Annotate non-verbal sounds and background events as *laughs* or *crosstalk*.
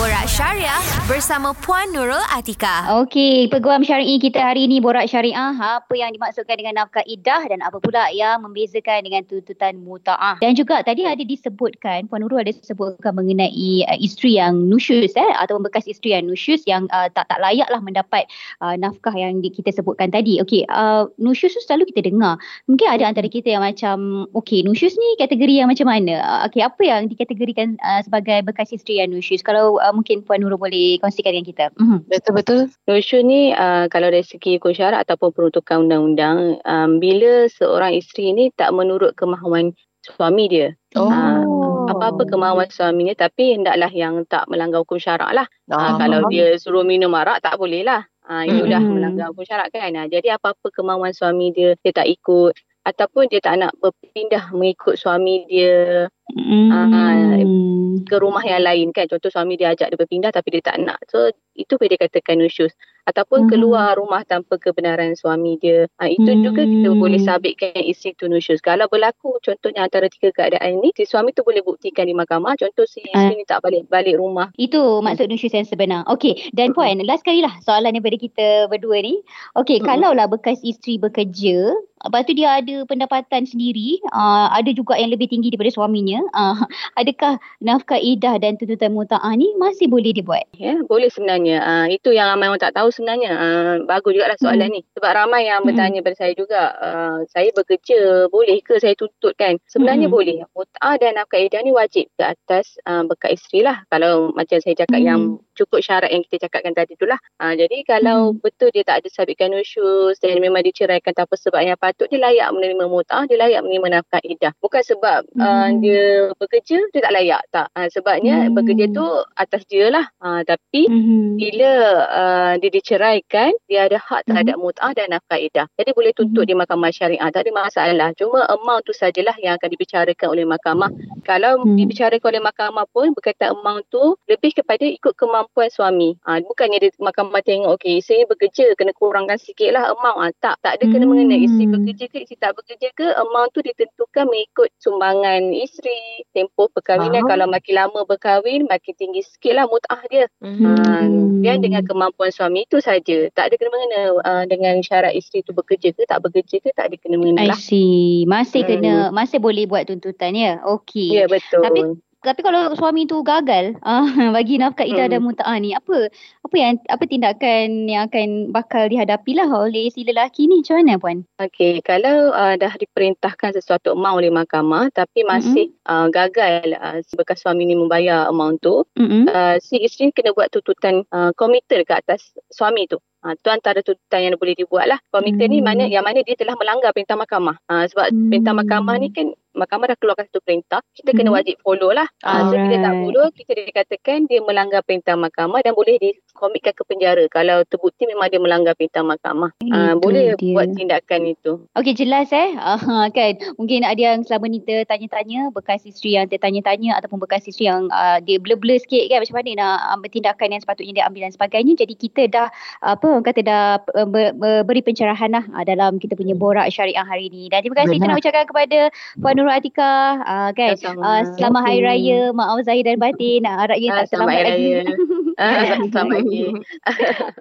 player. Borak Syariah bersama Puan Nurul Atika. Okey, peguam syar'i kita hari ini borak syariah apa yang dimaksudkan dengan nafkah iddah dan apa pula yang membezakan dengan tuntutan mutaah. Dan juga tadi ada disebutkan Puan Nurul ada sebutkan mengenai uh, isteri yang nusyus eh atau bekas isteri yang nusyus yang uh, tak tak layaklah mendapat uh, nafkah yang di, kita sebutkan tadi. Okey, uh, nusyus tu selalu kita dengar. Mungkin ada antara kita yang macam okey, nusyus ni kategori yang macam mana? Uh, okey, apa yang dikategorikan uh, sebagai bekas isteri yang nusyus? Kalau uh, mungkin Puan Nurul boleh kongsikan dengan kita. Mm-hmm. Betul-betul. Nusyus ni uh, kalau dari segi hukum syarat ataupun peruntukan undang-undang, um, bila seorang isteri ni tak menurut kemahuan suami dia. Oh. Uh, apa-apa kemahuan suaminya tapi hendaklah yang tak melanggar hukum syarak lah. Uh, Ah. kalau dia suruh minum arak tak boleh lah. Uh, itu dah melanggar hukum syarak kan. Uh, jadi apa-apa kemahuan suami dia, dia tak ikut ataupun dia tak nak berpindah mengikut suami dia Mm. Ke rumah yang lain kan contoh suami dia ajak dia berpindah tapi dia tak nak so itu boleh dikatakan nusyus ataupun Mhm. keluar rumah tanpa kebenaran suami dia ha, itu juga kita Hmm. boleh sabitkan isteri tu nusyus kalau berlaku contohnya antara tiga keadaan ni si suami tu boleh buktikan di mahkamah contoh si isteri ni tak balik balik rumah Itu maksud nusyus yang sebenar. Okey, dan Puan, last kali lah soalan daripada kita berdua ni. Okey, Mm-mm. kalaulah bekas isteri bekerja, lepas tu dia ada pendapatan sendiri, uh, ada juga yang lebih tinggi daripada suaminya, uh, *laughs* adakah nafkah idah dan tuntutan muta'ah ni masih boleh dibuat? ya boleh sebenarnya uh, itu yang ramai orang tak tahu sebenarnya uh, bagus juga lah soalan ni sebab ramai yang Mhm. bertanya pada saya juga uh, saya bekerja boleh ke saya tuntut kan sebenarnya Mhm. boleh mut'ah dan nafkah idah ni wajib ke atas uh, bekas isteri lah kalau macam saya cakap Mhm. yang cukup syarat yang kita cakapkan tadi tu lah uh, jadi kalau Mhm. betul dia tak ada sabitkan nusyus dan memang diceraikan tanpa sebab yang patut dia layak menerima mut'ah dia layak menerima nafkah idah. Bukan sebab uh, Mhm. dia bekerja dia tak layak tak. Uh, sebabnya Mhm. bekerja tu atas dia lah. Uh, tapi Mm-hmm. bila uh, dia diceraikan dia ada hak terhadap mut'ah dan nafkah idah. Jadi boleh tuntut di mahkamah syariah tak ada masalah. Cuma amount tu sajalah yang akan dibicarakan oleh mahkamah. Kalau Hmm. dibicarakan oleh mahkamah pun berkaitan amount tu lebih kepada ikut kemampuan suami. Uh, bukannya dia mahkamah tengok okey isteri bekerja kena kurangkan sikit lah amount. Uh, tak. Tak ada kena Hmm. mengenai isteri bekerja ke isteri tak bekerja ke amount tu ditentukan mengikut sumbangan isteri tempoh perkahwinan Faham. kalau makin lama berkahwin makin tinggi sikit lah mut'ah dia Mhm. Ah, Hmm. dia dengan kemampuan suami itu saja. Tak ada kena mengena uh, dengan syarat isteri tu bekerja ke tak bekerja ke tak ada kena I mengena lah. see. Masih Hmm. kena, masih boleh buat tuntutan ya? Okey. Ya betul. Tapi- Tapi kalau suami tu gagal uh, *laughs* bagi nafkah idah Hmm. dan muta'ah ni, apa apa yang apa tindakan yang akan bakal dihadapilah oleh si lelaki ni? Macam mana puan? Okey, kalau uh, dah diperintahkan sesuatu amount oleh mahkamah tapi masih uh, gagal uh, bekas suami ni membayar amount tu, Mm-mm. uh, si isteri kena buat tuntutan uh, komited ke atas suami tu. Ha, tu antara tuntutan yang boleh dibuat lah. Komite ni Hmm. mana yang mana dia telah melanggar perintah mahkamah. Ha, sebab Hmm. perintah mahkamah ni kan mahkamah dah keluarkan satu perintah, kita kena Hmm. wajib follow lah. Ha, so bila tak follow, kita dikatakan dia melanggar perintah mahkamah dan boleh dikomitkan ke penjara kalau terbukti memang dia melanggar perintah mahkamah. Itu boleh dia. buat tindakan itu. Okey jelas eh. Uh, kan mungkin ada yang selama ni tertanya-tanya bekas isteri yang tertanya-tanya ataupun bekas isteri yang uh, dia blur-blur sikit kan macam mana nak ambil tindakan yang sepatutnya dia ambil dan sebagainya. Jadi kita dah apa orang kata dah uh, ber, ber, beri pencerahan lah uh, dalam kita punya borak syariah hari ini. Dan terima kasih kita nak ucapkan kepada Puan Nurul Atika uh, kan. Sama-sama. Uh, selamat Hari Okey. Raya, maaf zahir dan batin. Uh, ya Ah, tak selamat Hari lagi. Raya. *laughs* Ah, selamat lagi. *laughs*